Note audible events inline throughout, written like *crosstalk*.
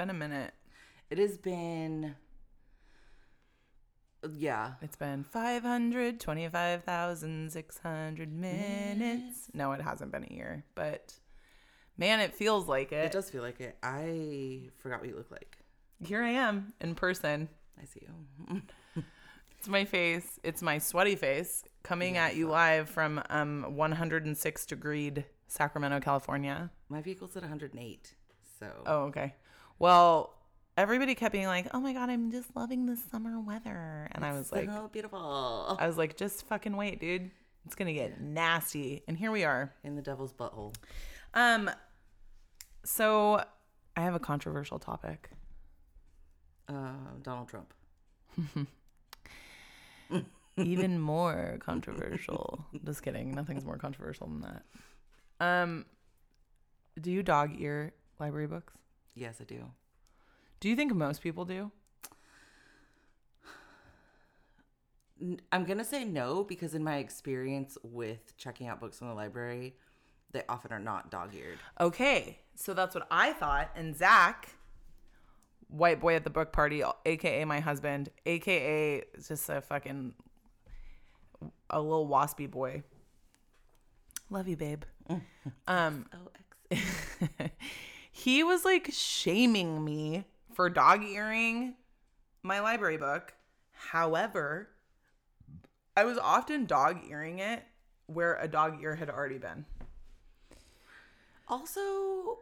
been a minute. It has been. Yeah. It's been 525,600 minutes. No, it hasn't been a year, but man, it feels like it. It does feel like it. I forgot what you look like. Here I am in person. I see you. *laughs* It's my face. It's my sweaty face coming at you live from um 106 degree Sacramento, California. My vehicle's at 108. So. Oh, okay. Well, everybody kept being like, "Oh my god, I'm just loving the summer weather," and I was like, oh, beautiful. I was like, just fucking wait, dude. It's gonna get nasty, and here we are. In the devil's butthole. Um, so I have a controversial topic. Uh, Donald Trump. *laughs* Even more controversial. *laughs* Just kidding. Nothing's more controversial than that. Um, do you dog ear library books? Yes, I do. Do you think most people do? I'm gonna say no because in my experience with checking out books from the library, they often are not dog-eared. Okay, so that's what I thought. And Zach, white boy at the book party, aka my husband, aka just a fucking a little waspy boy. Love you, babe. *laughs* Um, *laughs* he was like shaming me for dog earing my library book. However, I was often dog earing it where a dog ear had already been. Also,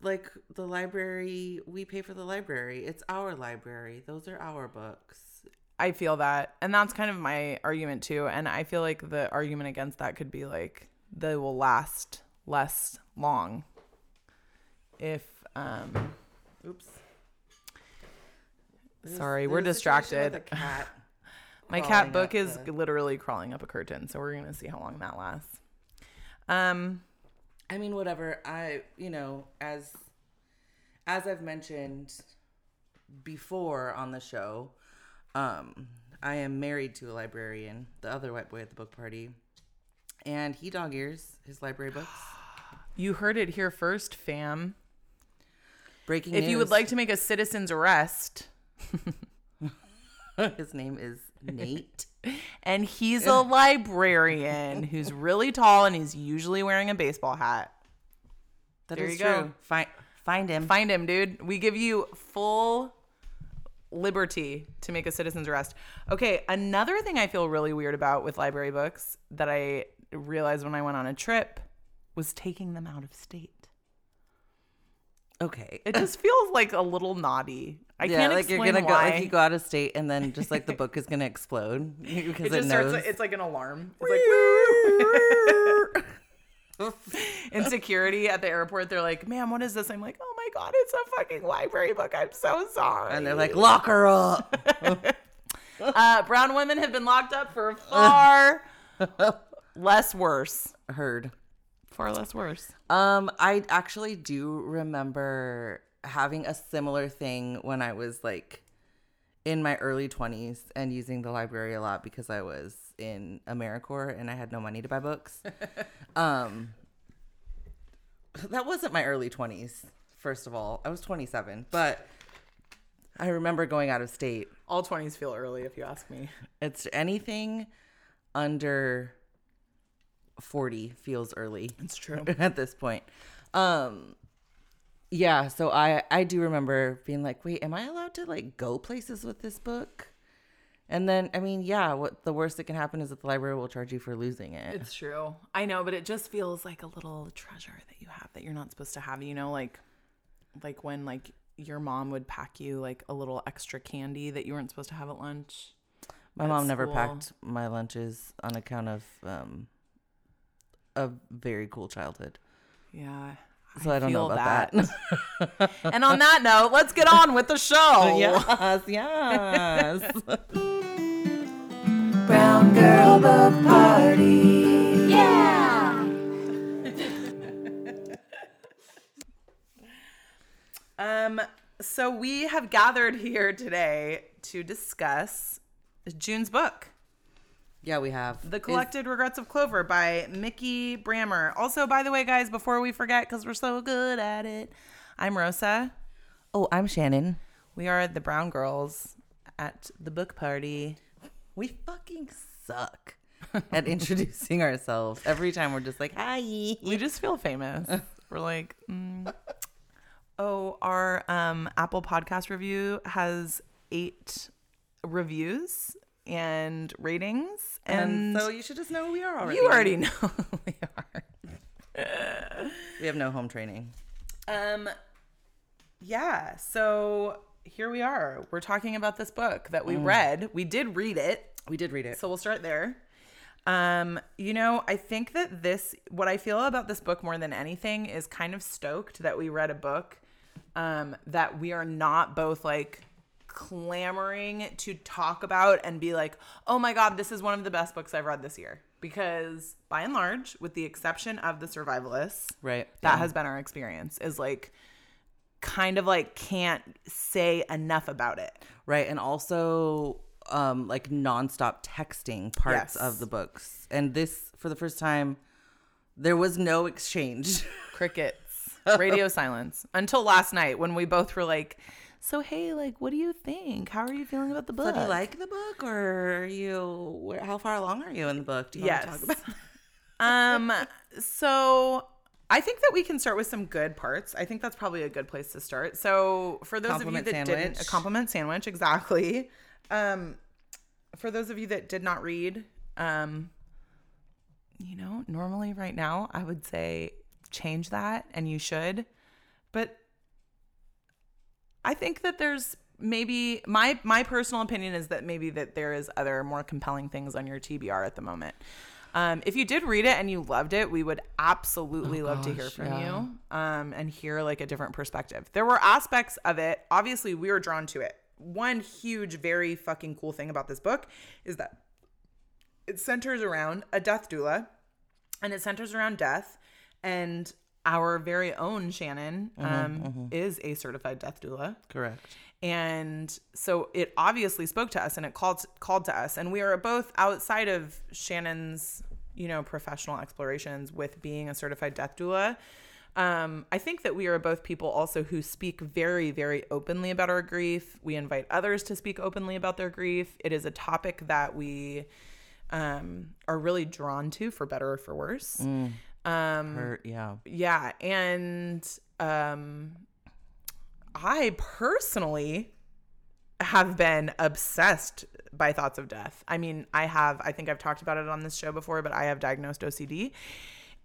like the library, we pay for the library. It's our library. Those are our books. I feel that. And that's kind of my argument too. And I feel like the argument against that could be like they will last less long if um oops. Sorry, we're There's a situation with distracted. cat *laughs* My cat book is the- literally crawling up a curtain, so we're gonna see how long that lasts. Um, I mean, whatever. I, you know, as as I've mentioned before on the show, um, I am married to a librarian, the other white boy at the book party, and he dog ears his library books. *gasps* you heard it here first, fam. Breaking If you would like to make a citizen's arrest, *laughs* his name is Nate. *laughs* and he's a librarian who's really tall and he's usually wearing a baseball hat. That There is you go. true. Find find him. Find him, dude. We give you full liberty to make a citizen's arrest. Okay, another thing I feel really weird about with library books that I realized when I went on a trip was taking them out of state. Okay. It just feels like a little naughty. I yeah, can't like explain you're gonna why. go like you go out of state and then just like the *laughs* book is gonna explode *laughs* because it it, knows. starts. It's like an alarm. It's like *laughs* in security at the airport. They're like, "Ma'am, what is this?" I'm like, "Oh my god, it's a fucking library book. I'm so sorry." and they're like, lock her up. uh, brown women have been locked up for far less worse. Heard. Far less worse. Um, I actually do remember having a similar thing when I was like in my early 20s and using the library a lot because I was in AmeriCorps and I had no money to buy books. *laughs* um, that wasn't my early 20s, first of all. I was 27, but I remember going out of state. All 20s feel early, if you ask me. It's anything under 40 feels early It's true. *laughs* at this point. Um yeah, so I I do remember being like, "Wait, am I allowed to like go places with this book?" And then I mean, yeah, what the worst that can happen is that the library will charge you for losing it. It's true. I know, but it just feels like a little treasure that you have that you're not supposed to have. You know, like like when like your mom would pack you like a little extra candy that you weren't supposed to have at lunch. My at mom never packed my lunches on account of um a very cool childhood. Yeah. So I, don't know about that. *laughs* and on that note, let's get on with the show. *laughs* yes, yes. *laughs* Brown girl book party. Yeah! Um, so we have gathered here today to discuss June's book, yeah, we have. The Collected Regrets of Clover by Mikki Brammer. Also, by the way, guys, before we forget, because we're so good at it, I'm Rosa. Oh, I'm Shannon. We are the Brown Girls at the book party. We fucking suck *laughs* at introducing ourselves. Every time we're just like, hi. We just feel famous. *laughs* We're like, mm. oh, our um, Apple Podcast review has eight reviews and ratings, and, And so you should just know who we are already. you already know *laughs* who we are. We have no home training. Um, yeah. So here we are. We're talking about this book that we read. We did read it. We did read it. So we'll start there. Um, you know, I think that this what I feel about this book more than anything is kind of stoked that we read a book um that we are not both like clamoring to talk about and be like, "Oh my god, this is one of the best books I've read this year." Because by and large, with the exception of The Survivalists, right. that has been our experience is like kind of like can't say enough about it. Right. And also um like nonstop texting parts Yes. of the books. And this for the first time there was no exchange. *laughs* crickets radio silence until last night when we both were like so hey like what do you think? How are you feeling about the book So do you like the book or are you how far along are you in the book? Do you want to talk about *laughs* it? um so i think that we can start with some good parts. I think that's probably a good place to start. So for those Compliment of you that didn't a compliment sandwich exactly. Um for those of you that did not read um you know normally right now i would say change that and you should. But i think that there's maybe my my personal opinion is that maybe that there is other more compelling things on your tbr at the moment um, if you did read it and you loved it, we would absolutely love to hear from yeah. you um, and hear like a different perspective. There were aspects of it. Obviously, we were drawn to it. One huge, very fucking cool thing about this book is that it centers around a death doula and it centers around death. And our very own Shannon um, is a certified death doula. Correct. and so it obviously spoke to us and it called called to us. And we are both outside of shannon's you know professional explorations with being a certified death doula. Um, i think that we are both people also who speak very very openly about our grief. We invite others to speak openly about their grief. It is a topic that we um, are really drawn to for better or for worse um, yeah. yeah and um i personally have been obsessed by thoughts of death. I mean i have i think i've talked about it on this show before but i have diagnosed ocd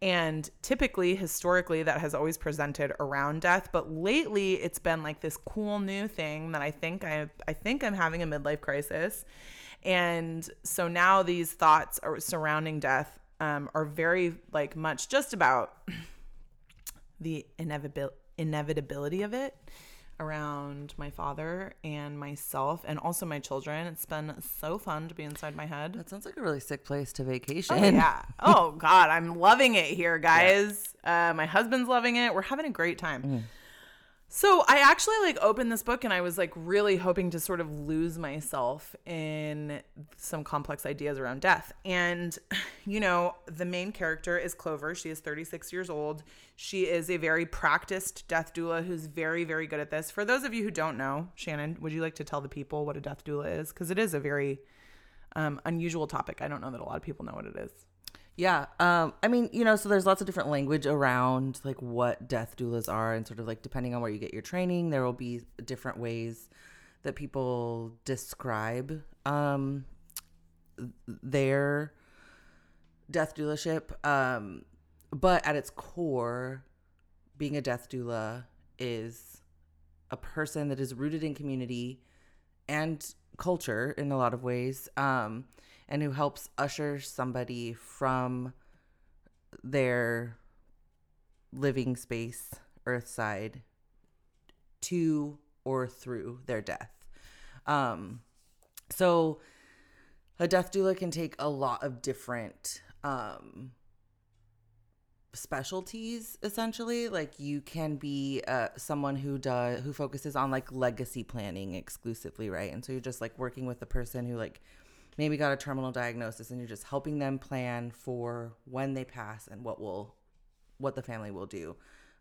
and typically historically that has always presented around death but lately it's been like this cool new thing that i think i i think i'm having a midlife crisis. And so now these thoughts are surrounding death um, are very like much just about the inevitabil- inevitability of it around my father and myself and also my children. It's been so fun to be inside my head. That sounds like a really sick place to vacation. Oh, yeah. *laughs* Oh God, I'm loving it here, guys. Uh, my husband's loving it. We're having a great time. So I actually like opened this book and I was like really hoping to sort of lose myself in some complex ideas around death. And you know, the main character is Clover. She is 36 years old. She is a very practiced death doula who's very very good at this. For those of you who don't know, Shannon, would you like to tell the people what a death doula is because it is a very um, unusual topic. I don't know that a lot of people know what it is. Yeah. Um, I mean, you know, so there's lots of different language around like what death doulas are, and sort of like depending on where you get your training, there will be different ways that people describe um, their death doulaship. Um, but at its core, being a death doula is a person that is rooted in community and culture in a lot of ways, um, and who helps usher somebody from their living space, earthside, to or through their death. Um, so a death doula can take a lot of different um, specialties essentially like you can be uh, someone who does who focuses on like legacy planning exclusively right and so you're just like working with the person who like maybe got a terminal diagnosis and you're just helping them plan for when they pass and what will what the family will do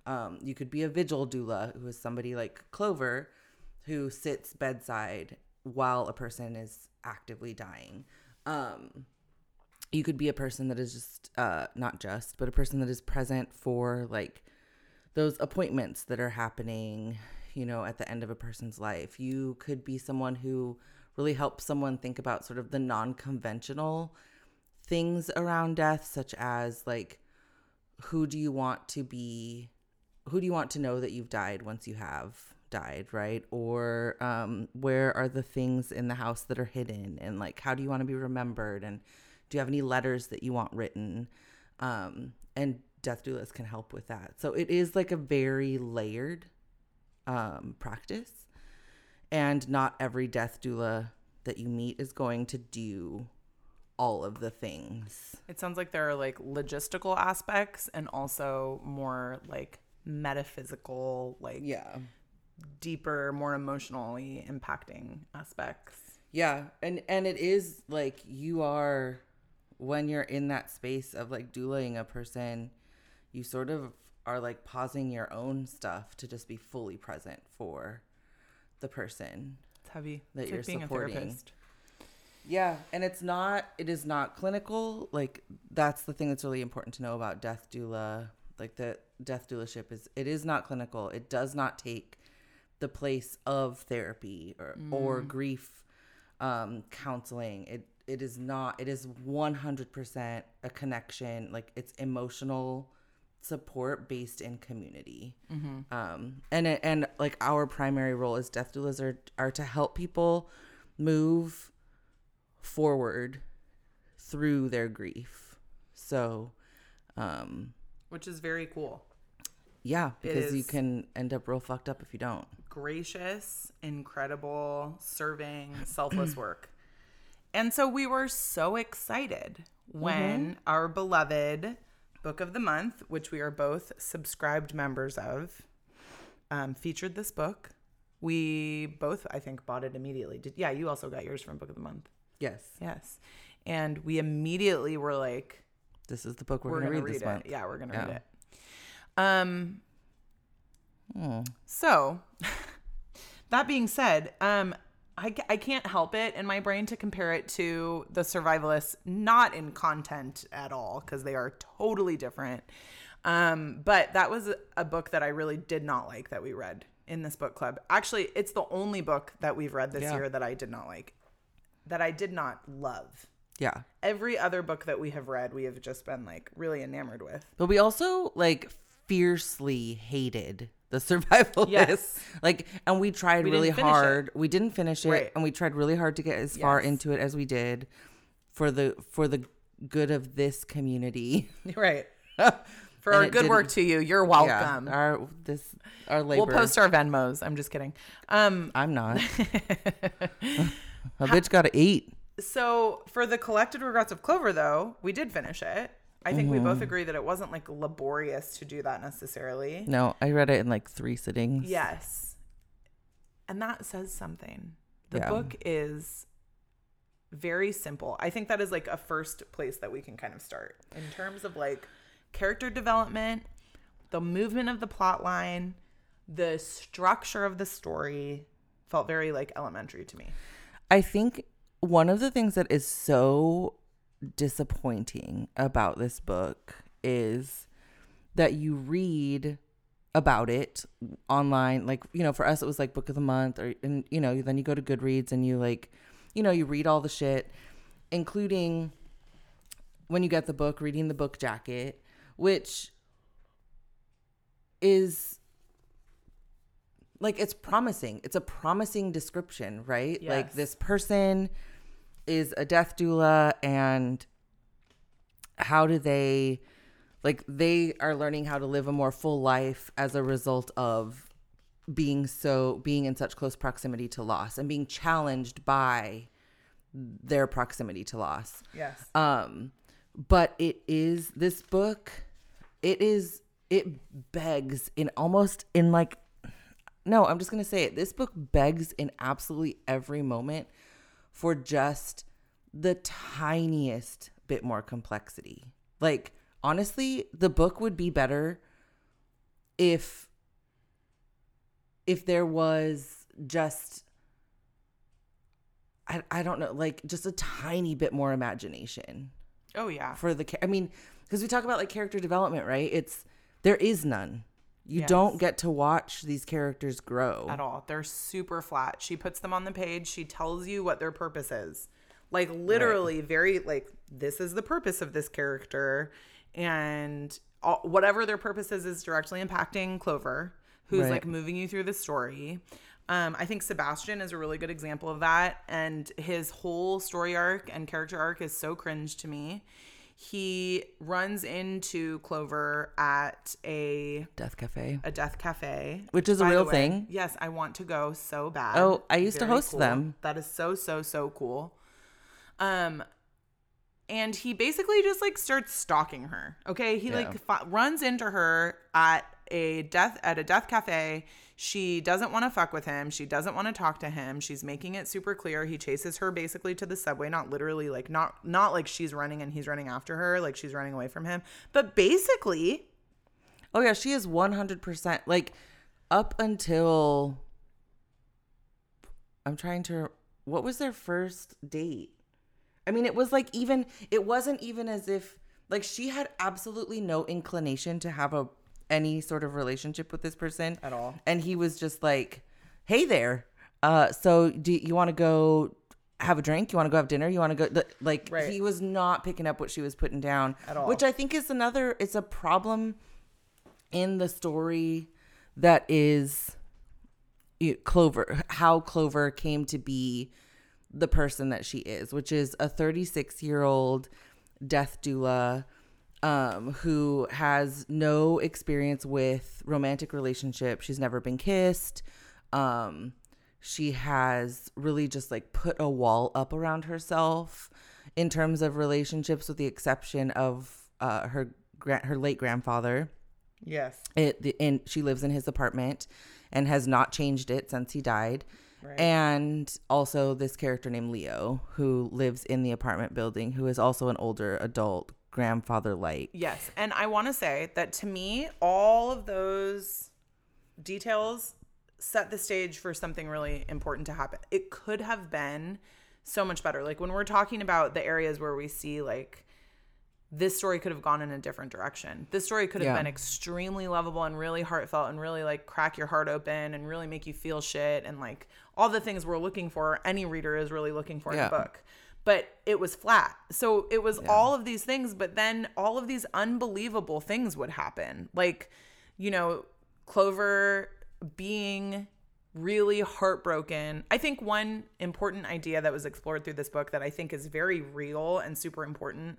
Um, you could be a vigil doula, who is somebody like Clover, who sits bedside while a person is actively dying. Um, you could be a person that is just uh, not just, but a person that is present for like those appointments that are happening, you know, at the end of a person's life. You could be someone who really helps someone think about sort of the non conventional things around death, such as like, who do you want to be? Who do you want to know that you've died once you have died, right? Or um, where are the things in the house that are hidden? And like, how do you want to be remembered? And do you have any letters that you want written? Um, and death doulas can help with that. So it is like a very layered um, practice. And not every death doula that you meet is going to do all of the things. It sounds like there are like logistical aspects and also more like metaphysical, like Yeah. deeper, more emotionally impacting aspects. Yeah, and and it is like you are when you're in that space of like doulaing a person, you sort of are like pausing your own stuff to just be fully present for the person. It's heavy. That it's you're like being supporting. a therapist. Yeah, and it's not it is not clinical. Like that's the thing that's really important to know about death doula. Like the death doulaship is it is not clinical. It does not take the place of therapy or or grief um counseling. It it is not it is 100% a connection like it's emotional support based in community um and and like our primary role as death doulas are, are to help people move forward through their grief so um Which is very cool. yeah because you can end up real fucked up if you don't gracious, incredible, serving, selfless *clears throat* work. And so we were so excited when our beloved book of the month, which we are both subscribed members of, um, featured this book. We both, I think, bought it immediately. Did yeah? You also got yours from Book of the Month. yes Yes, and we immediately were like, this is the book we're, we're, gonna, gonna, read, read, this it. month Yeah, we're gonna Yeah. read it. Um, Hmm. So, *laughs* that being said, um, I, I can't help it in my brain to compare it to the survivalists, not in content at all, because they are totally different. Um, but that was a- book that I really did not like that we read in this book club. Actually, it's the only book that we've read this Yeah. year that I did not like, that I did not love. yeah Every other book that we have read, we have just been like really enamored with. but we also like fiercely hated the survival Yes. list like and we tried We really finish it. hard we didn't finish it Right. and we tried really hard to get as far into it as we did for the for the good of this community *laughs* Right. *laughs* For our good work to you, you're yeah welcome. our this our labor We'll post our Venmos. I'm just kidding. Um, i'm not *laughs* a bitch got to eat so for the collected regrets of Clover, though, we did finish it. I think we both Mm-hmm. agree that it wasn't like laborious to do that necessarily. no i read it in like three sittings Yes. And that says something. The Yeah. book is very simple. I think that is like a first place that we can kind of start in terms of like character development, the movement of the plot line, the structure of the story felt very like elementary to me. I think one of the things that is so disappointing about this book is that you read about it online. Like you know for us it was like book of the month or and you know then you go to goodreads and you like you know you read all the shit including when you get the book reading the book jacket which is like it's promising. It's a promising description right? Like this person is a death doula and how do they like they are learning how to live a more full life as a result of being so being in such close proximity to loss and being challenged by their proximity to loss Yes. um but it is this book it is it begs in almost in like no i'm just gonna say it this book begs in absolutely every moment for just the tiniest bit more complexity. Like honestly the book would be better if if there was just I, I don't know like just a tiny bit more imagination Oh yeah. for the I mean because we talk about like character development right? It's there is none you Yes. don't get to watch these characters grow at all. They're super flat. She puts them on the page. She tells you what their purpose is. Like literally very like this is the purpose of this character and all, whatever their purpose is is directly impacting Clover, who's Right. like moving you through the story. Um, I think Sebastian is a really good example of that, and his whole story arc and character arc is so cringe to me. He runs into Clover at a Death Cafe a death cafe, Which is a by real way, thing. Yes, I want to go so bad. Oh, I used to host cool. them. That is so so so cool. Um, and he basically just like starts stalking her. Okay, he like Yeah. fi- runs into her at a death at a death cafe. She doesn't want to fuck with him. She doesn't want to talk to him. She's making it super clear. He chases her basically to the subway, not literally like not not like she's running and he's running after her, like she's running away from him, but basically Oh yeah, she is 100% like up until I'm trying to what was their first date? I mean, it was like even it wasn't even as if like she had absolutely no inclination to have a any sort of relationship with this person At all. And he was just like, "Hey there. Uh so do you want to go have a drink? You want to go have dinner? You want to go like Right. he was not picking up what she was putting down At all. which I think is another it's a problem in the story that is you- Clover, how Clover came to be the person that she is, which is a 36 year old death doula um, who has no experience with romantic relationship. She's never been kissed. Um, she has really just like put a wall up around herself in terms of relationships, with the exception of uh, her gra- her late grandfather Yes. it the- and she lives in his apartment and has not changed it since he died Right. and also this character named leo who lives in the apartment building who is also an older adult grandfather like Yes. And I want to say that to me, all of those details set the stage for something really important to happen. It could have been so much better. Like when we're talking about the areas where we see like this story could have gone in a different direction. This story could have Yeah. been extremely lovable and really heartfelt and really like crack your heart open and really make you feel shit and like all the things we're looking for, any reader is really looking for in a book. But it was flat. So it was all of these things, but then all of these unbelievable things would happen. Like, you know, Clover being really heartbroken. I think one important idea that was explored through this book that I think is very real and super important.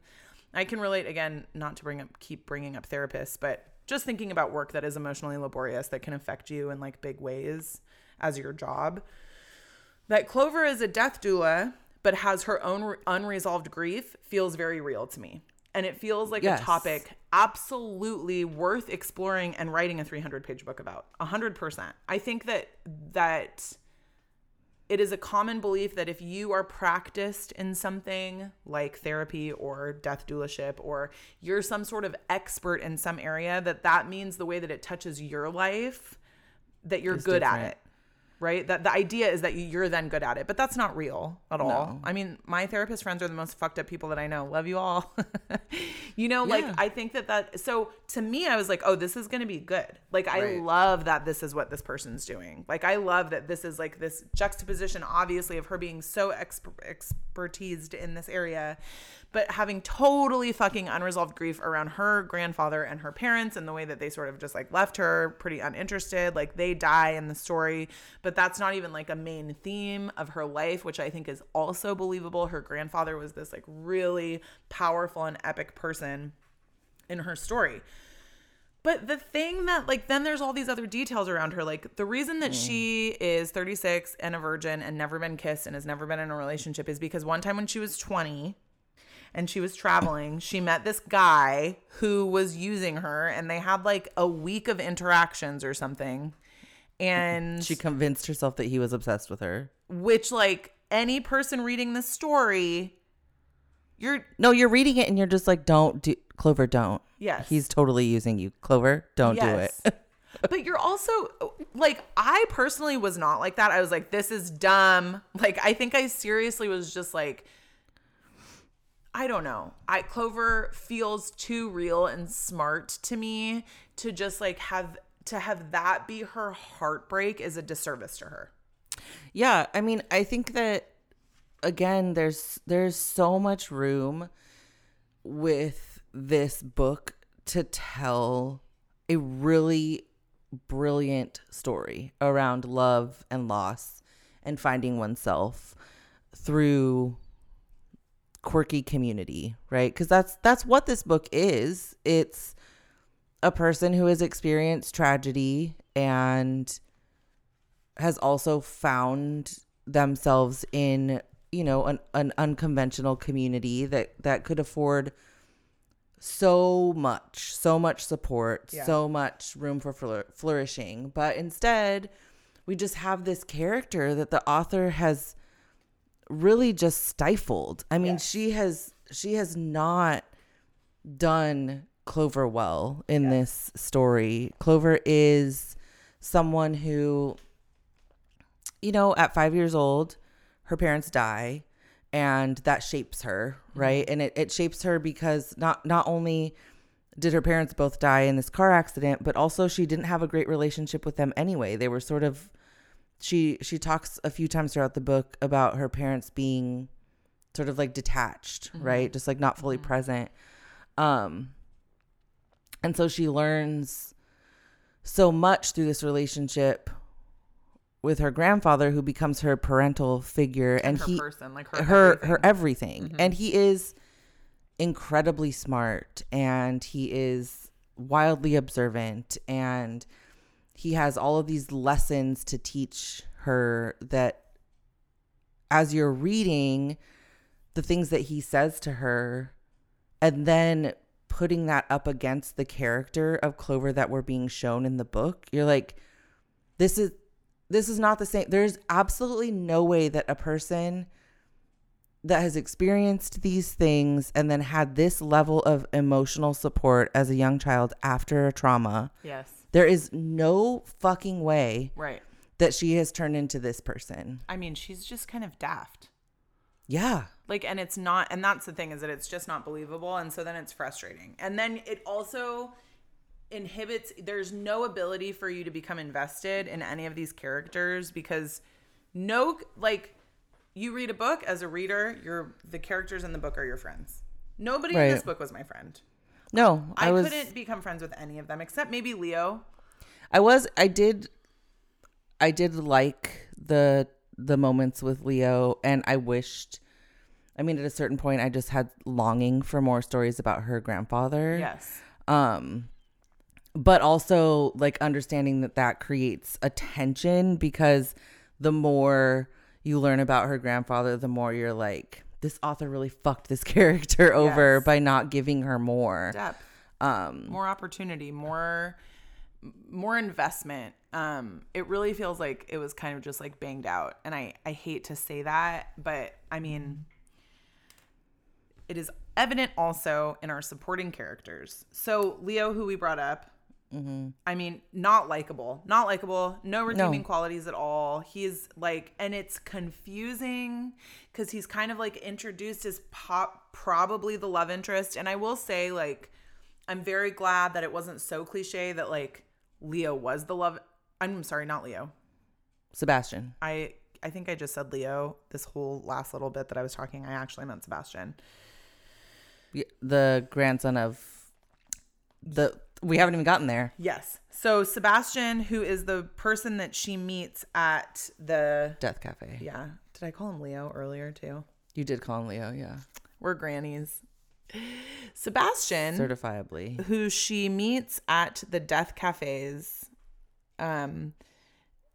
I can relate again, not to bring up keep bringing up therapists, but just thinking about work that is emotionally laborious that can affect you in like big ways as your job. That Clover is a death doula but has her own re- unresolved grief feels very real to me. And it feels like Yes. a topic absolutely worth exploring and writing a 300 page book about. 100%. I think that that it is a common belief that if you are practiced in something like therapy or death doulaship or you're some sort of expert in some area that that means the way that it touches your life that you're Is good at it right? That the idea is that you- you're then good at it but that's not real at all. No. i mean my therapist friends are the most fucked up people that i know. Love you all. *laughs* You know like i think that that so to me i was like oh this is gonna be good. Like i love that this is what this person's doing. Like i love that this is like this juxtaposition obviously of her being so exp- expertised in this area but having totally fucking unresolved grief around her grandfather and her parents and the way that they sort of just like left her pretty uninterested. Like they die in the story but that's not even like a main theme of her life which i think is also believable. Her grandfather was this like really powerful and epic person in her story. But the thing that like then there's all these other details around her like the reason that she mm. is 36 and a virgin and never been kissed and has never been in a relationship is because one time when she was 20 and she was traveling she met this guy who was using her and they had like a week of interactions or something and she convinced herself that he was obsessed with her which like any person reading this story you're no you're reading it and you're just like don't do clover don't Yes. he's totally using you clover don't do it but you're also like I personally was not like that. I was like this is dumb. Like I think I seriously was just like I don't know. I Clover feels too real and smart to me to just like have to have that be her heartbreak is a disservice to her. Yeah, I mean, I think that again, there's there's so much room with this book to tell a really brilliant story around love and loss and finding oneself through quirky community, right? Cuz that's that's what this book is. It's a person who has experienced tragedy and has also found themselves in you know an, an unconventional community that that could afford so much so much support Yeah. so much room for flour- flourishing but instead we just have this character that the author has really just stifled i mean Yes. she has she has not done clover well in this story clover is someone who you know, at five years old, her parents die and that shapes her, mm-hmm. right? And it, it shapes her because not not only did her parents both die in this car accident, but also she didn't have a great relationship with them anyway. They were sort of she she talks a few times throughout the book about her parents being sort of like detached, mm-hmm. right? Just like not fully mm-hmm. present. Um and so she learns so much through this relationship with her grandfather who becomes her parental figure and her he person, like her her everything. her everything Mm-hmm. and he is incredibly smart and he is wildly observant and he has all of these lessons to teach her that as you're reading the things that he says to her and then putting that up against the character of Clover that we're being shown in the book you're like this is this is not the same there's absolutely no way that a person that has experienced these things and then had this level of emotional support as a young child after a trauma Yes. there is no fucking way Right. that she has turned into this person I mean, she's just kind of daft. yeah Like, and it's not, and that's the thing is that it's just not believable. And so then it's frustrating. And then it also inhibits, there's no ability for you to become invested in any of these characters because no, like, you read a book as a reader, you're, the characters in the book are your friends. Nobody in this book was my friend. no I, i, was couldn't become friends with any of them except maybe Leo. i was i did i did like the the moments with leo and i wished i mean at a certain point i just had longing for more stories about her grandfather Yes. um but also like understanding that that creates a tension because the more you learn about her grandfather the more you're like this author really fucked this *laughs* character over Yes. by not giving her more Depth. um more opportunity more more investment um it really feels like it was kind of just like banged out and i i hate to say that but i mean it is evident also in our supporting characters so leo who we brought up mm-hmm. I mean, not likable, not likable, no redeeming qualities at all. He's like, and it's confusing because he's kind of like introduced as pop, probably the love interest. And I will say, like, I'm very glad that it wasn't so cliche that like Leo was the love. I'm sorry, not Leo. sebastian I I think I just said Leo this whole last little bit that I was talking. I actually meant Sebastian. The grandson of the we haven't even gotten there Yes. So Sebastian, who is the person that she meets at the death cafe yeah. Did I call him Leo earlier too? you did call him leo yeah We're grannies. Sebastian, certifiably who she meets at the death cafes, um,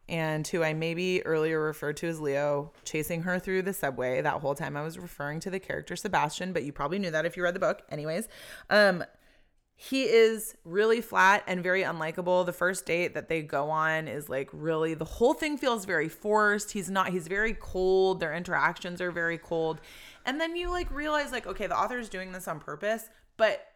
and who I maybe earlier referred to as Leo, chasing her through the subway. That whole time I was referring to the character Sebastian, but you probably knew that if you read the book. Anyways, um, he is really flat and very unlikable. The first date that they go on is like really the whole thing feels very forced. He's not he's very cold. Their interactions are very cold. And then you like realize like okay, the author is doing this on purpose, but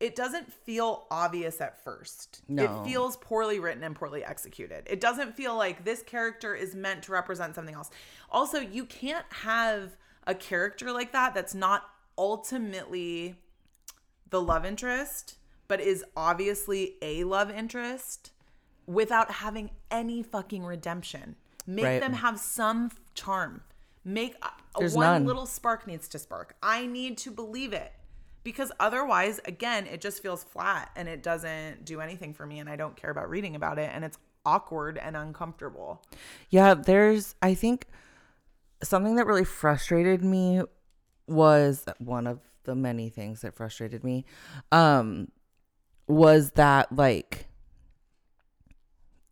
it doesn't feel obvious at first. No. It feels poorly written and poorly executed. It doesn't feel like this character is meant to represent something else. Also, you can't have a character like that that's not ultimately the love interest, but is obviously a love interest without having any fucking redemption. Make Right. them have some charm. Make uh, There's one none. little spark needs to spark. I need to believe it. Because otherwise, again, it just feels flat and it doesn't do anything for me and I don't care about reading about it and it's awkward and uncomfortable. Yeah, there's I think something that really frustrated me was one of the many things that frustrated me um was that like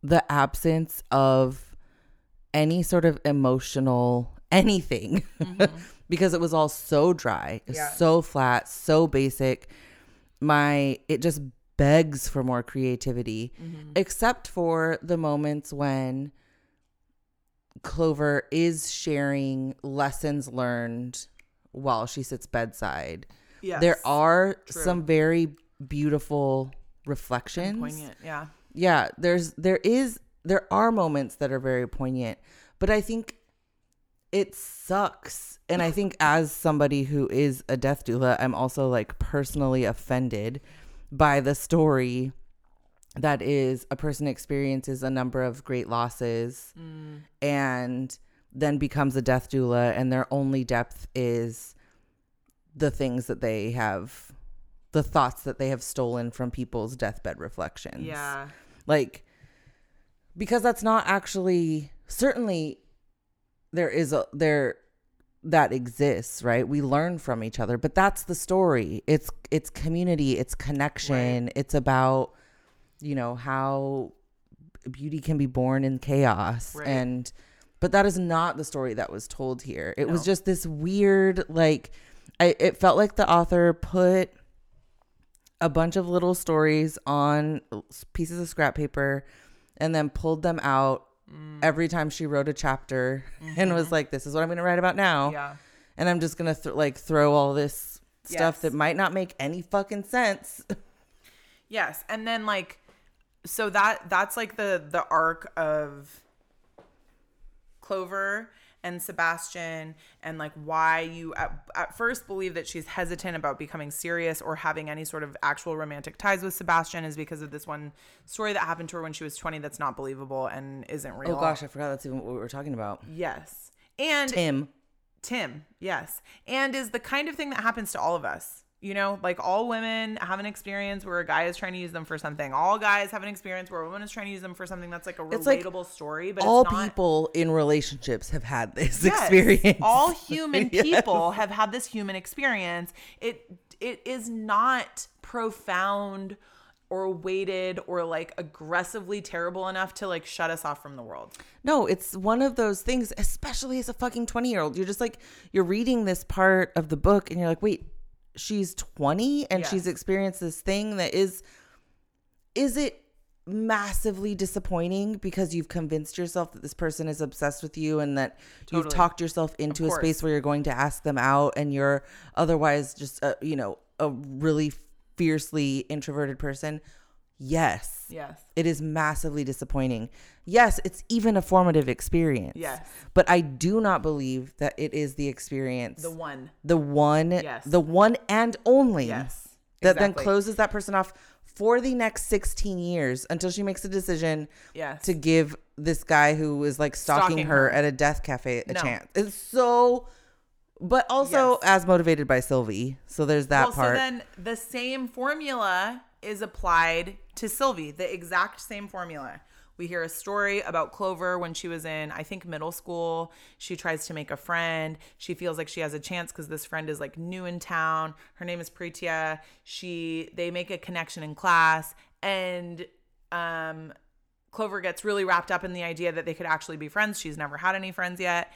the absence of any sort of emotional *laughs* anything because it was all so dry, Yeah. so flat, so basic. My it just begs for more creativity mm-hmm. except for the moments when Clover is sharing lessons learned while she sits bedside. Yes. There are True. some very beautiful reflections. poignant. Yeah. Yeah, there's there is there are moments that are very poignant, but I think it sucks. And I think as somebody who is a death doula, I'm also like personally offended by the story that is a person experiences a number of great losses mm. and then becomes a death doula and their only depth is the things that they have the thoughts that they have stolen from people's deathbed reflections Yeah. like because that's not actually certainly there is a there that exists right? We learn from each other but that's the story. It's it's community it's connection. It's about you know how beauty can be born in chaos. Right. and but that is not the story that was told here. It was just this weird like I, it felt like the author put a bunch of little stories on pieces of scrap paper and then pulled them out Mm. every time she wrote a chapter *laughs* and was like this is what i'm going to write about now Mm-hmm. Yeah. and i'm just going to th- like throw all this stuff Yes. that might not make any fucking sense *laughs* Yes, and then like so that that's like the the arc of Clover and Sebastian and like why you at, at first believe that she's hesitant about becoming serious or having any sort of actual romantic ties with Sebastian is because of this one story that happened to her when she was 20 that's not believable and isn't oh, real. oh gosh i forgot that's even what we were talking about Yes. And tim Tim, yes. And is the kind of thing that happens to all of us. You know, like all women have an experience where a guy is trying to use them for something. All guys have an experience where a woman is trying to use them for something that's like a It's like relatable story, but all it's not people in relationships have had this Yes. experience All *laughs* human Yes. people have had this human experience. It it is not profound or weighted or like aggressively terrible enough to like shut us off from the world. No, it's one of those things, especially as a fucking 20 year old. You're just like, you're reading this part of the book and you're like, wait, she's 20 and she's experienced this thing that is, is it massively disappointing because you've convinced yourself that this person is obsessed with you and that you've talked yourself into a space where you're going to ask them out and you're otherwise just, a, you know, a really fiercely introverted person? Yes. Yes. It is massively disappointing. Yes, it's even a formative experience. Yes. But I do not believe that it is the experience, The one. the one, Yes. the one and only Yes. that then closes that person off for the next 16 years until she makes a decision Yes. to give this guy who is like stalking, Stalking her, her. at a death cafe a No. chance. It's so, but also Yes. as motivated by Sylvie. So there's that well, part. so then the same formula is applied to Sylvie, the exact same formula. We hear a story about Clover when she was in, I think, middle school. She tries to make a friend. She feels like she has a chance because this friend is like new in town. Her name is Pritia. She they make a connection in class, and um, Clover gets really wrapped up in the idea that they could actually be friends. She's never had any friends yet.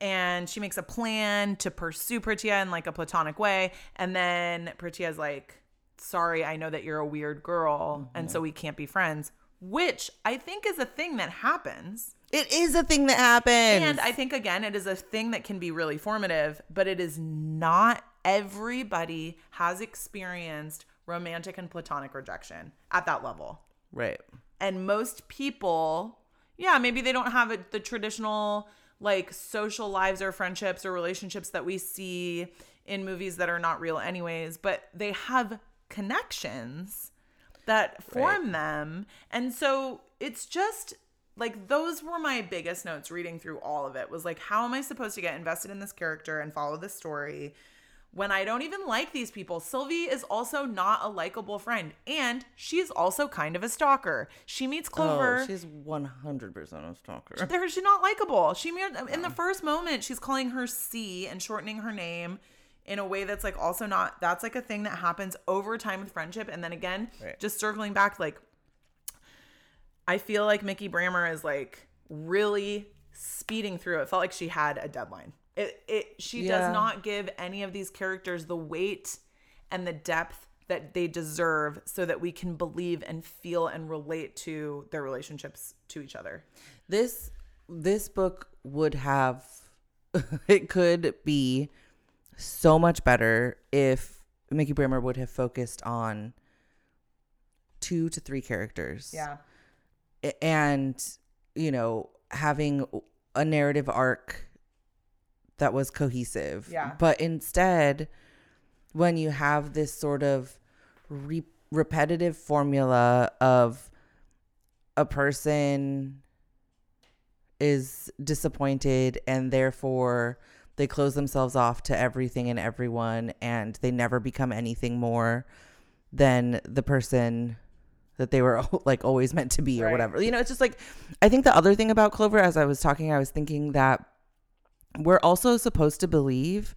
And she makes a plan to pursue Pritia in like a platonic way. And then Pritia's like, sorry, I know that you're a weird girl. And so mm-hmm. we can't be friends, which I think is a thing that happens. it is a thing that happens. And I think, again, it is a thing that can be really formative, but it is not everybody has experienced romantic and platonic rejection at that level. Right. And most people, yeah, maybe they don't have it, the traditional like social lives or friendships or relationships that we see in movies that are not real anyways, but they have connections that form Right. them. And so it's just like those were my biggest notes reading through all of it was like how am I supposed to get invested in this character and follow this story when I don't even like these people? Sylvie is also not a likable friend and she's also kind of a stalker. She meets oh, Clover Oh, she's 100% a stalker. there she's not likable. She in the first moment she's calling her C and shortening her name in a way that's like also not that's like a thing that happens over time with friendship and then again Right. just circling back like I feel like Mikki Brammer is like really speeding through. It felt like she had a deadline. It it she Yeah. does not give any of these characters the weight and the depth that they deserve so that we can believe and feel and relate to their relationships to each other. This this book would have *laughs* it could be so much better if Mikki Brammer would have focused on two to three characters. Yeah. And you know, having a narrative arc that was cohesive. Yeah. But instead, when you have this sort of re- repetitive formula of a person is disappointed and therefore they close themselves off to everything and everyone and they never become anything more than the person that they were *laughs* like always meant to be or Right. whatever. You know, it's just like I think the other thing about Clover as I was talking I was thinking that we're also supposed to believe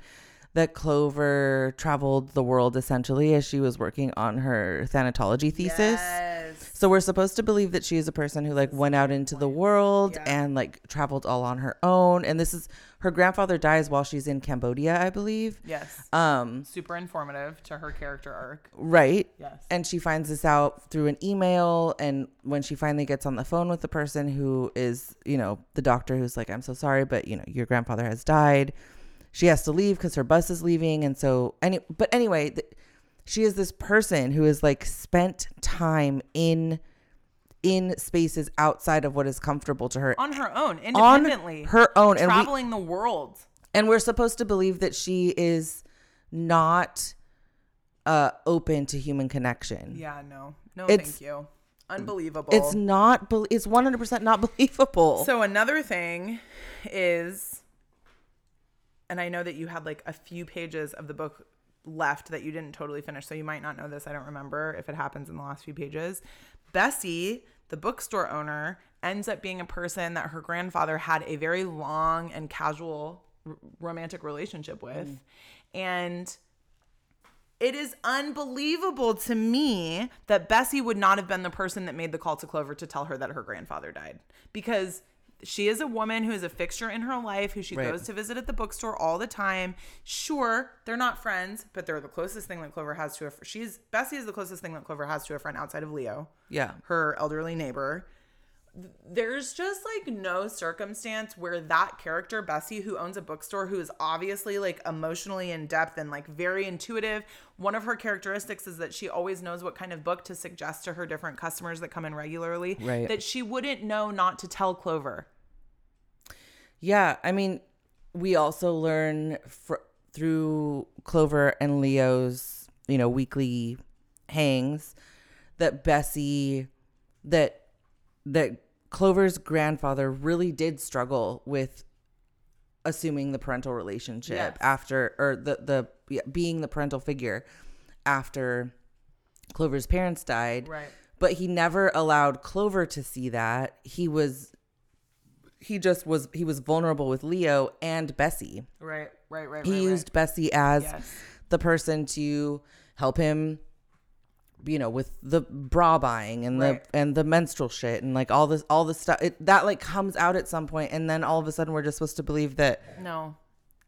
that Clover traveled the world essentially as she was working on her thanatology thesis. Yes. So we're supposed to believe that she is a person who like went out into the world Yeah. and like traveled all on her own. And this is her grandfather dies while she's in Cambodia, I believe. Yes. Um, Super informative to her character arc. right. Yes. And she finds this out through an email. And when she finally gets on the phone with the person who is, you know, the doctor who's like, I'm so sorry, but, you know, your grandfather has died. She has to leave because her bus is leaving. And so, any, but anyway, she is this person who has like spent time in in spaces outside of what is comfortable to her on her own, on independently. her own and we, traveling the world. and we're supposed to believe that she is not uh open to human connection Yeah, no. No, It's- thank you. Unbelievable. it's not it's 100% not *laughs* believable So another thing is and I know that you had like a few pages of the book left that you didn't totally finish, so you might not know this. I don't remember if it happens in the last few pages. Bessie, the bookstore owner, ends up being a person that her grandfather had a very long and casual r- romantic relationship with. And it is unbelievable to me that Bessie would not have been the person that made the call to Clover to tell her that her grandfather died because she is a woman who is a fixture in her life who she Right. goes to visit at the bookstore all the time. Sure, they're not friends, but they're the closest thing that Clover has to a she's Bessie is the closest thing that Clover has to a friend outside of Leo, yeah her elderly neighbor. Th- There's just like no circumstance where that character, Bessie, who owns a bookstore, who is obviously like emotionally in depth and like very intuitive. One of her characteristics is that she always knows what kind of book to suggest to her different customers that come in regularly. Right. That she wouldn't know not to tell Clover. yeah i mean we also learn fr- through clover and leo's you know weekly hangs that bessie that that clover's grandfather really did struggle with assuming the parental relationship Yes. after or the the yeah, being the parental figure after clover's parents died Right. but he never allowed clover to see that he was he just was he was vulnerable with leo and bessie Right. Right. Right. he right, used bessie as Yes. the person to help him you know with the bra buying and Right. the and the menstrual shit and like all this all this stuff it, that like comes out at some point and then all of a sudden we're just supposed to believe that. No.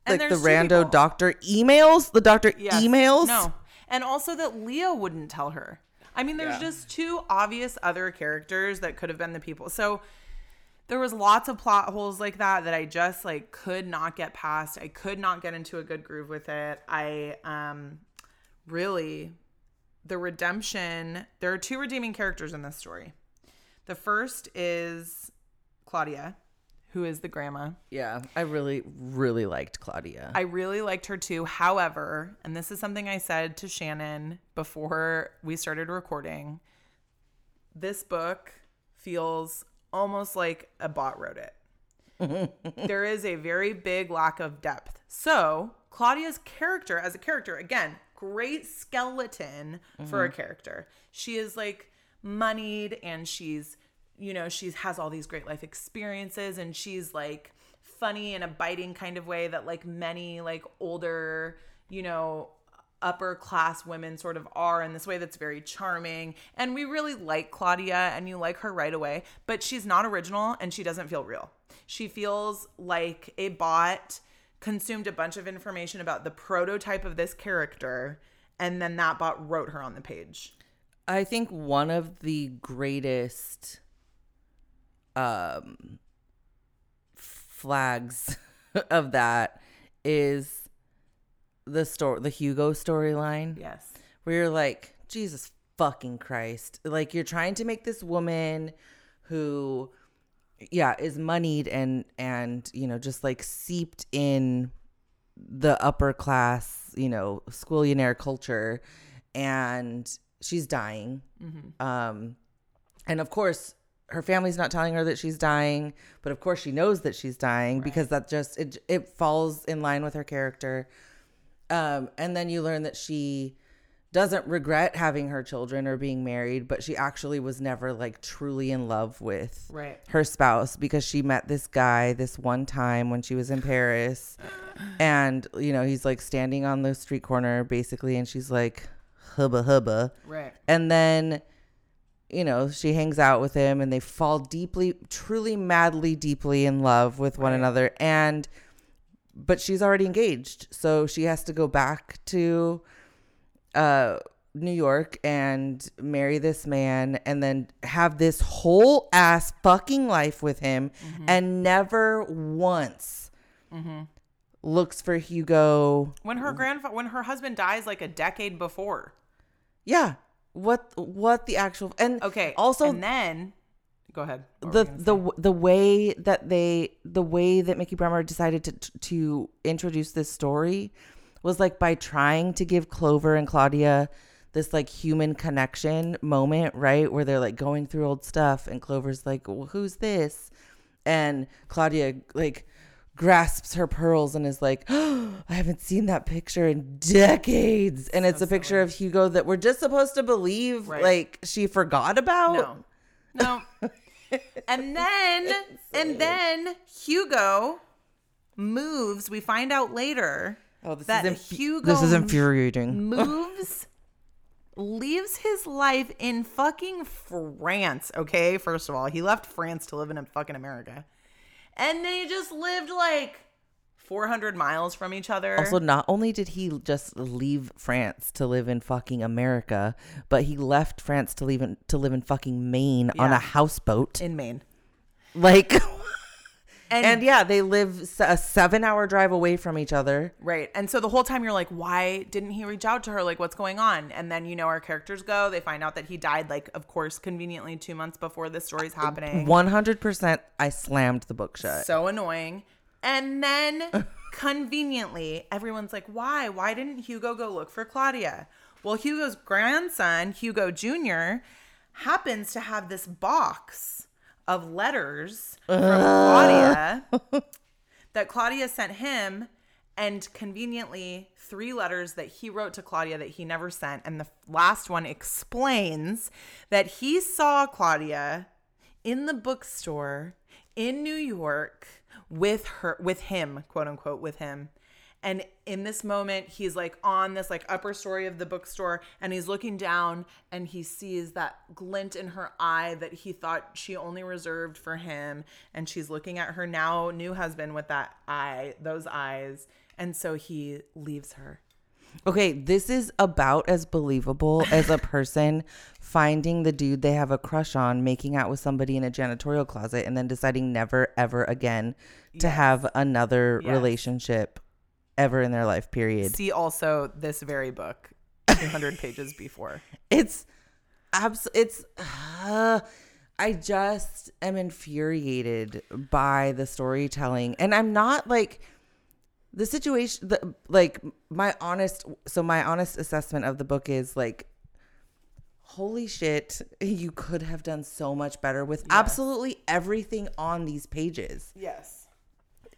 like the rando people. doctor emails the doctor Yes. emails No. And also that Leo wouldn't tell her. I mean, there's Yeah. just two obvious other characters that could have been the people. So there was lots of plot holes like that that I just like could not get past. I could not get into a good groove with it. I um really the redemption, there are two redeeming characters in this story. The first is Claudia, who is the grandma. Yeah, I really, really liked Claudia. I really liked her too. However, and this is something I said to Shannon before we started recording, this book feels almost like a bot wrote it. *laughs* there is a very big lack of depth. So, Claudia's character as a character, again, great skeleton for a mm-hmm. character. She is like moneyed and she's, you know, she has all these great life experiences and she's like funny in a biting kind of way that like many like older, you know, upper class women sort of are in this way that's very charming. And we really like Claudia and you like her right away, but she's not original and she doesn't feel real. She feels like a bot consumed a bunch of information about the prototype of this character and then that bot wrote her on the page. I think one of the greatest um flags *laughs* of that is the story the Hugo storyline. Yes. where you're like, Jesus fucking Christ. Like you're trying to make this woman who yeah, is moneyed and and you know, just like seeped in the upper class, you know, schoolionaire culture and she's dying. Um and of course her family's not telling her that she's dying, but of course she knows that she's dying because that just it it falls in line with her character. Um, and then you learn that she doesn't regret having her children or being married, but she actually was never like truly in love with Right. her spouse because she met this guy this one time when she was in Paris. And, you know, he's like standing on the street corner basically, and she's like, hubba hubba. Right. And then, you know, she hangs out with him and they fall deeply, truly, madly, deeply in love with one Right. another. And, but she's already engaged. So she has to go back to uh, New York and marry this man and then have this whole ass fucking life with him and never once looks for Hugo. When her grandfather when her husband dies like a decade before. Yeah. What, what the actual, and Okay. also and then go ahead. What the the the way that they the way that Mikki Brammer decided to to introduce this story was like by trying to give Clover and Claudia this like human connection moment, right? Where they're like going through old stuff and Clover's like, well, "Who's this?" And Claudia like grasps her pearls and is like, oh, *gasps* "I haven't seen that picture in decades." And it's a picture of Hugo that we're just supposed to believe Right. like she forgot about. No. No. and then *laughs* and then Hugo moves. We find out later Oh, this that is inf- Hugo this is infuriating. *laughs* moves leaves his life in fucking France, okay? First of all, he left France to live in fucking America. And they just lived like 400 miles from each other. Also, not only did he just leave France to live in fucking America, but he left France to live in to live in fucking Maine on a houseboat. in Maine. Like, *laughs* And, and yeah, they live a seven-hour drive away from each other. Right. And so the whole time you're like, why didn't he reach out to her? Like, what's going on? And then, you know, our characters go. They find out that he died, like, of course, conveniently two months before this story's happening. One hundred percent, I slammed the book shut. So annoying. And then *laughs* conveniently, everyone's like, why? Why didn't Hugo go look for Claudia? Well, Hugo's grandson, Hugo Jr., happens to have this box of letters from Claudia that Claudia sent him, and conveniently, three letters that he wrote to Claudia that he never sent. And the last one explains that he saw Claudia in the bookstore in New York with her with him, quote unquote, with him. And in this moment, he's like on this like upper story of the bookstore and he's looking down and he sees that glint in her eye that he thought she only reserved for him. And she's looking at her now new husband with that eye, those eyes. And so he leaves her. Okay, this is about as believable as a person finding the dude they have a crush on, making out with somebody in a janitorial closet, and then deciding never, ever again to have another Yes. relationship ever in their life, period. See also this very book. 200 pages before. *laughs* It's abs it's uh, I just am infuriated by the storytelling and I'm not like the situation the like my honest so my honest assessment of the book is like holy shit you could have done so much better with absolutely everything on these pages Yes.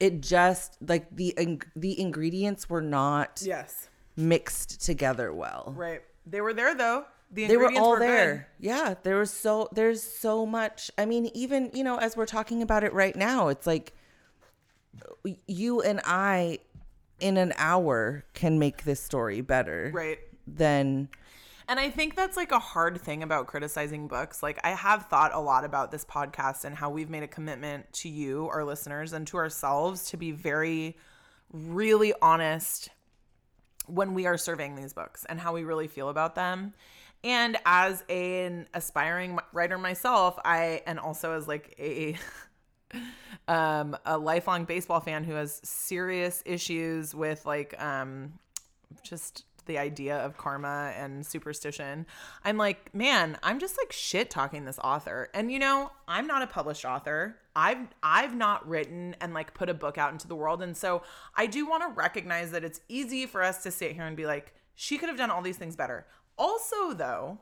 It just like the ing- the ingredients were not Yes. mixed together well Right. They were there though. The they were all good. there yeah there was so there's so much i mean even you know as we're talking about it right now it's like you and i in an hour can make this story better Right. than And I think that's like a hard thing about criticizing books. Like, I have thought a lot about this podcast and how we've made a commitment to you, our listeners, and to ourselves to be very, really honest when we are surveying these books and how we really feel about them. And as an aspiring writer myself, I, and also as like a, *laughs* um, a lifelong baseball fan who has serious issues with like, um, just the idea of karma and superstition. I'm like, man, I'm just like shit talking this author. And you know, I'm not a published author. I've I've not written and like put a book out into the world. And so I do want to recognize that it's easy for us to sit here and be like, she could have done all these things better. Also, though,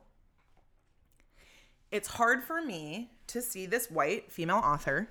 it's hard for me to see this white female author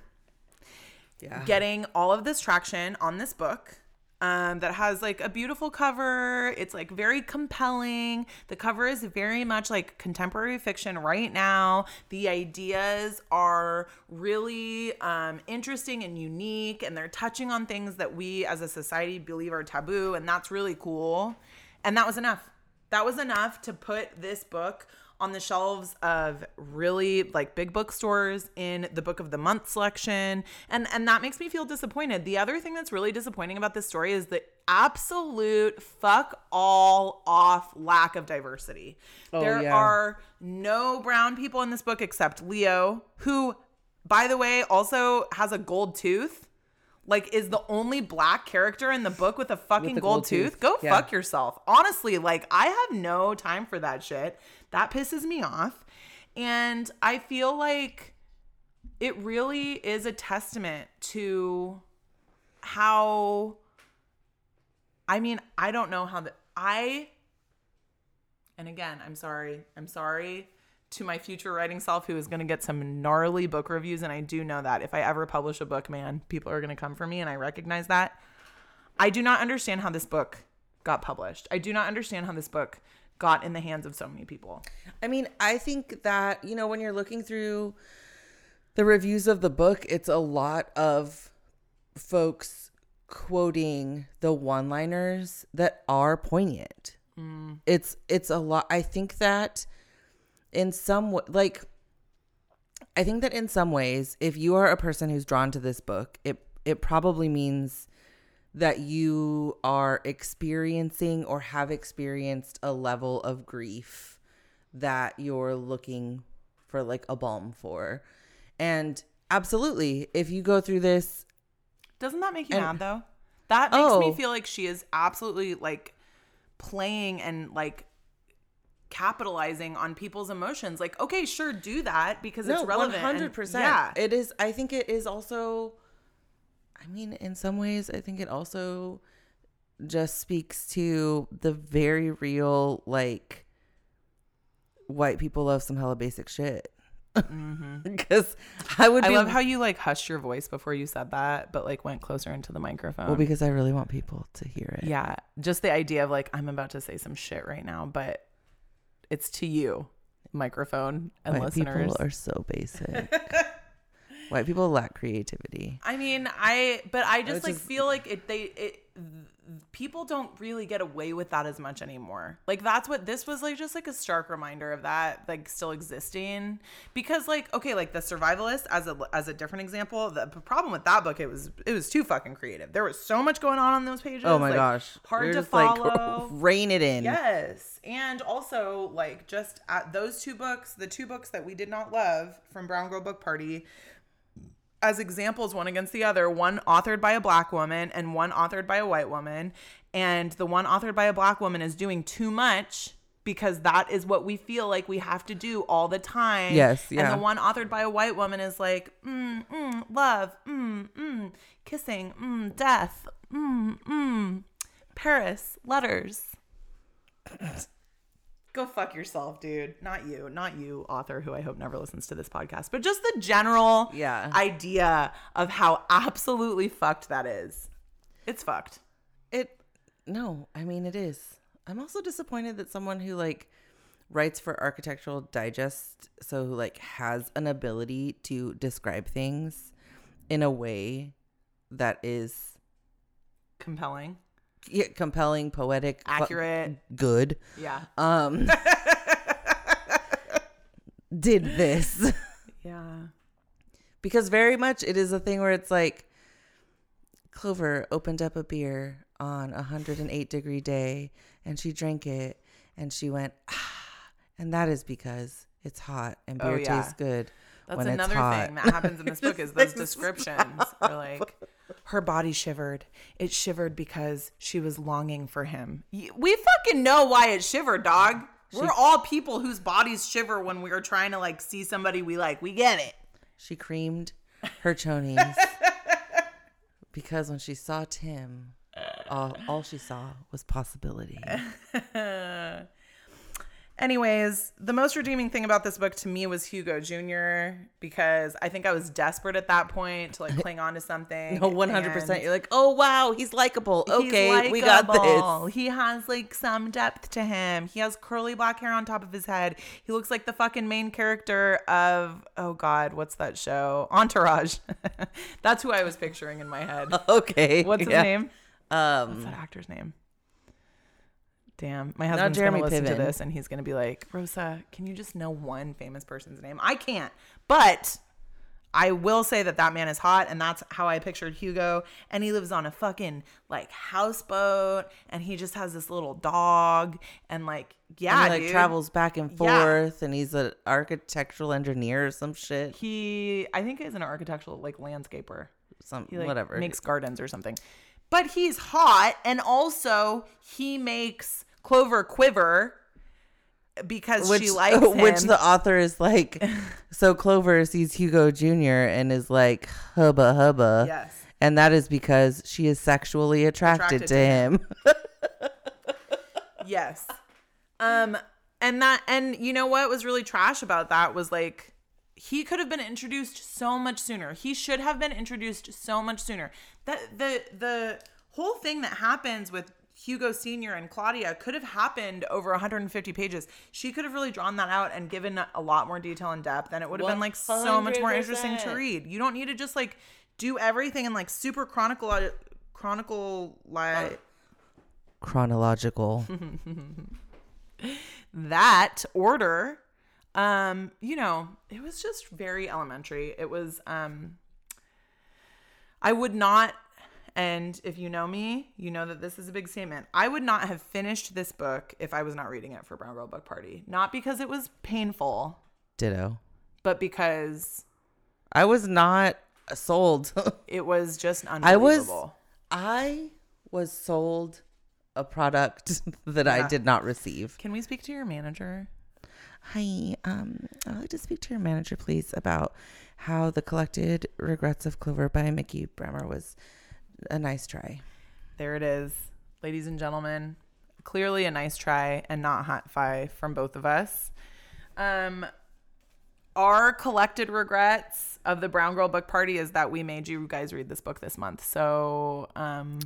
yeah getting all of this traction on this book um, that has like a beautiful cover. It's like very compelling. The cover is very much like contemporary fiction right now. The ideas are really um, interesting and unique, and they're touching on things that we as a society believe are taboo, and that's really cool. And that was enough. That was enough to put this book on the shelves of really like big bookstores in the book of the month selection and and that makes me feel disappointed the other thing that's really disappointing about this story is the absolute fuck all off lack of diversity oh, there yeah. are no brown people in this book except leo who by the way also has a gold tooth like is the only black character in the book with a fucking the gold, gold tooth. tooth. Go Yeah. fuck yourself. Honestly, like I have no time for that shit. That pisses me off. And I feel like it really is a testament to how I mean, I don't know how the I and again, I'm sorry. I'm sorry to my future writing self who is going to get some gnarly book reviews and I do know that if I ever publish a book, man, people are going to come for me and I recognize that. I do not understand how this book got published. I do not understand how this book got in the hands of so many people. I mean, I think that, you know, when you're looking through the reviews of the book, it's a lot of folks quoting the one-liners that are poignant. Mm. It's it's a lot. I think that in some w- like I think that in some ways, if you are a person who's drawn to this book, it it probably means that you are experiencing or have experienced a level of grief that you're looking for like a balm for. And absolutely, if you go through this, Doesn't that make you And- mad though? That makes me Oh. feel like she is absolutely like playing and like capitalizing on people's emotions. Like, okay, sure, do that because it's relevant. hundred percent. Yeah. it is. I think it is also. I mean, in some ways, I think it also just speaks to the very real like white people love some hella basic shit. *laughs* Because I would. Mm-hmm. I Be, love how you like hushed your voice before you said that, but like went closer into the microphone. Well, because I really want people to hear it. yeah, just the idea of like I'm about to say some shit right now, but it's to you, microphone and White listeners. people are so basic. *laughs* White people lack creativity. I mean, I but I just like just- feel like it they it people don't really get away with that as much anymore. Like that's what this was like just like a stark reminder of that like still existing because like okay, like the survivalist as a as a different example, the problem with that book it was it was too fucking creative. There was so much going on on those pages. Oh my like, gosh. hard You're to just, like, follow. rein it in. Yes. And also, like, just at those two books, the two books that we did not love from Brown Girl Book Party, as examples, one against the other, one authored by a black woman and one authored by a white woman. And the one authored by a black woman is doing too much because that is what we feel like we have to do all the time. Yes, yeah. And the one authored by a white woman is like, mm, mm, love, mm, mm, kissing, mm, death, mm, mm, Paris, letters. *laughs* Go fuck yourself, dude. Not you, not you, author who I hope never listens to this podcast, but just the general Yeah. idea of how absolutely fucked that is. It's fucked. It no, I mean it is. I'm also disappointed that someone who like writes for Architectural Digest, so who like has an ability to describe things in a way that is Compelling, yeah, compelling, poetic, accurate. good. Yeah. Um *laughs* did this Yeah. because very much it is a thing where it's like Clover opened up a beer on a 108 degree day and she drank it and she went ah and that is because it's hot and Oh, beer yeah. tastes good That's when it's another hot. thing that happens in this book is *laughs* those descriptions are like her body shivered. It shivered because she was longing for him. We fucking know why it shivered, dog. We're all people whose bodies shiver when we're trying to like see somebody we like. We get it. She creamed her chonies *laughs* because when she saw Tim, all, all she saw was possibility. *laughs* Anyways, the most redeeming thing about this book to me was Hugo Jr. because I think I was desperate at that point to like *laughs* cling on to something. No, 100%. and- You're like, oh, wow, he's likable. He's Okay, we got this. He has like some depth to him. He has curly black hair on top of his head. He looks like the fucking main character of oh god, what's that show? Entourage. *laughs* That's who I was picturing in my head. *laughs* Okay. What's his yeah. name? What's Um, that actor's name? Damn, my husband's Jeremy gonna listen to this and he's gonna be like, Rosa, can you just know one famous person's name? I can't, but I will say that that man is hot, and that's how I pictured Hugo. And he lives on a fucking like houseboat, and he just has this little dog, and like, yeah, he like dude. travels back and Yeah. forth and he's an architectural engineer or some shit He, I think, is an architectural like landscaper. some He like whatever makes gardens or something. But he's hot, and also he makes Clover quiver because which she likes *laughs* him. which the author is like *laughs* so clover sees hugo jr and is like hubba hubba yes. and that is because she is sexually attracted, Attracted to to him *laughs* Yes. Um and that and you know what was really trash about that was like he could have been introduced so much sooner. He should have been introduced so much sooner. That the the whole thing that happens with Hugo Senior and Claudia could have happened over 150 pages. She could have really drawn that out and given a lot more detail and depth, and it would have been like so much more interesting to read. You don't need to just like do everything in like super chronicle chronicle like chronological *laughs* that order um you know it was just very elementary it was um i would not and if you know me you know that this is a big statement. I would not have finished this book if i was not reading it for brown girl book party. Not because it was painful ditto. but because i was not sold. *laughs* it was just I was- unbelievable. I was sold a product *laughs* that i did not receive. Can we speak to your manager? Hi, um, I'd like to speak to your manager, please, about how the collected regrets of Clover by Mikki Brammer was a nice try. There it is, ladies and gentlemen. Clearly a nice try and not hot fi from both of us. Um, our collected regrets of the Brown Girl Book Party is that we made you guys read this book this month. So, um,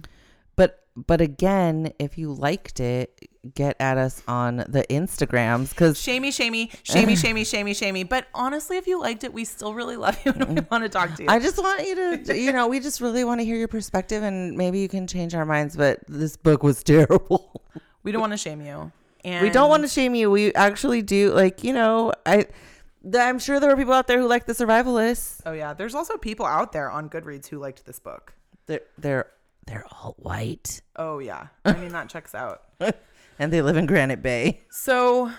But but again, if you liked it, get at us on the Instagrams because shamey, shamey, shamey, shamey, *laughs* shamey, shamey. But honestly, if you liked it, we still really love you and we want to talk to you. I just want you to, you know, we just really want to hear your perspective and maybe you can change our minds. But this book was *laughs* terrible. we don't want to shame you. And we don't want to shame you. We actually do, like, you know, I. I'm sure there were people out there who like the survivalists. Oh yeah, there's also people out there on Goodreads who liked this book. They're they're they're all white. Oh yeah, I mean that checks out. *laughs* and they live in Granite Bay. So,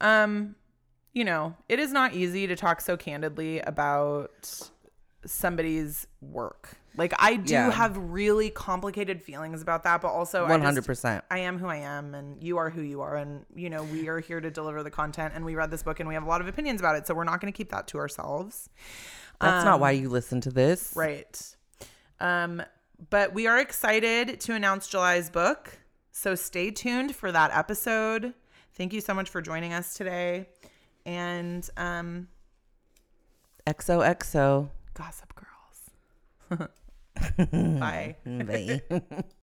um, you know, it is not easy to talk so candidly about somebody's work. Like I do Yeah. have really complicated feelings about that, but also I One just-. I am who I am, and you are who you are, and you know we are here to deliver the content. And we read this book, and we have a lot of opinions about it, so we're not going to keep that to ourselves, That's not why you listen to this. right? Um, but we are excited to announce July's book, so stay tuned for that episode. Thank you so much for joining us today, and um, XOXO. Gossip Girls. *laughs* Bye. Bye. *laughs*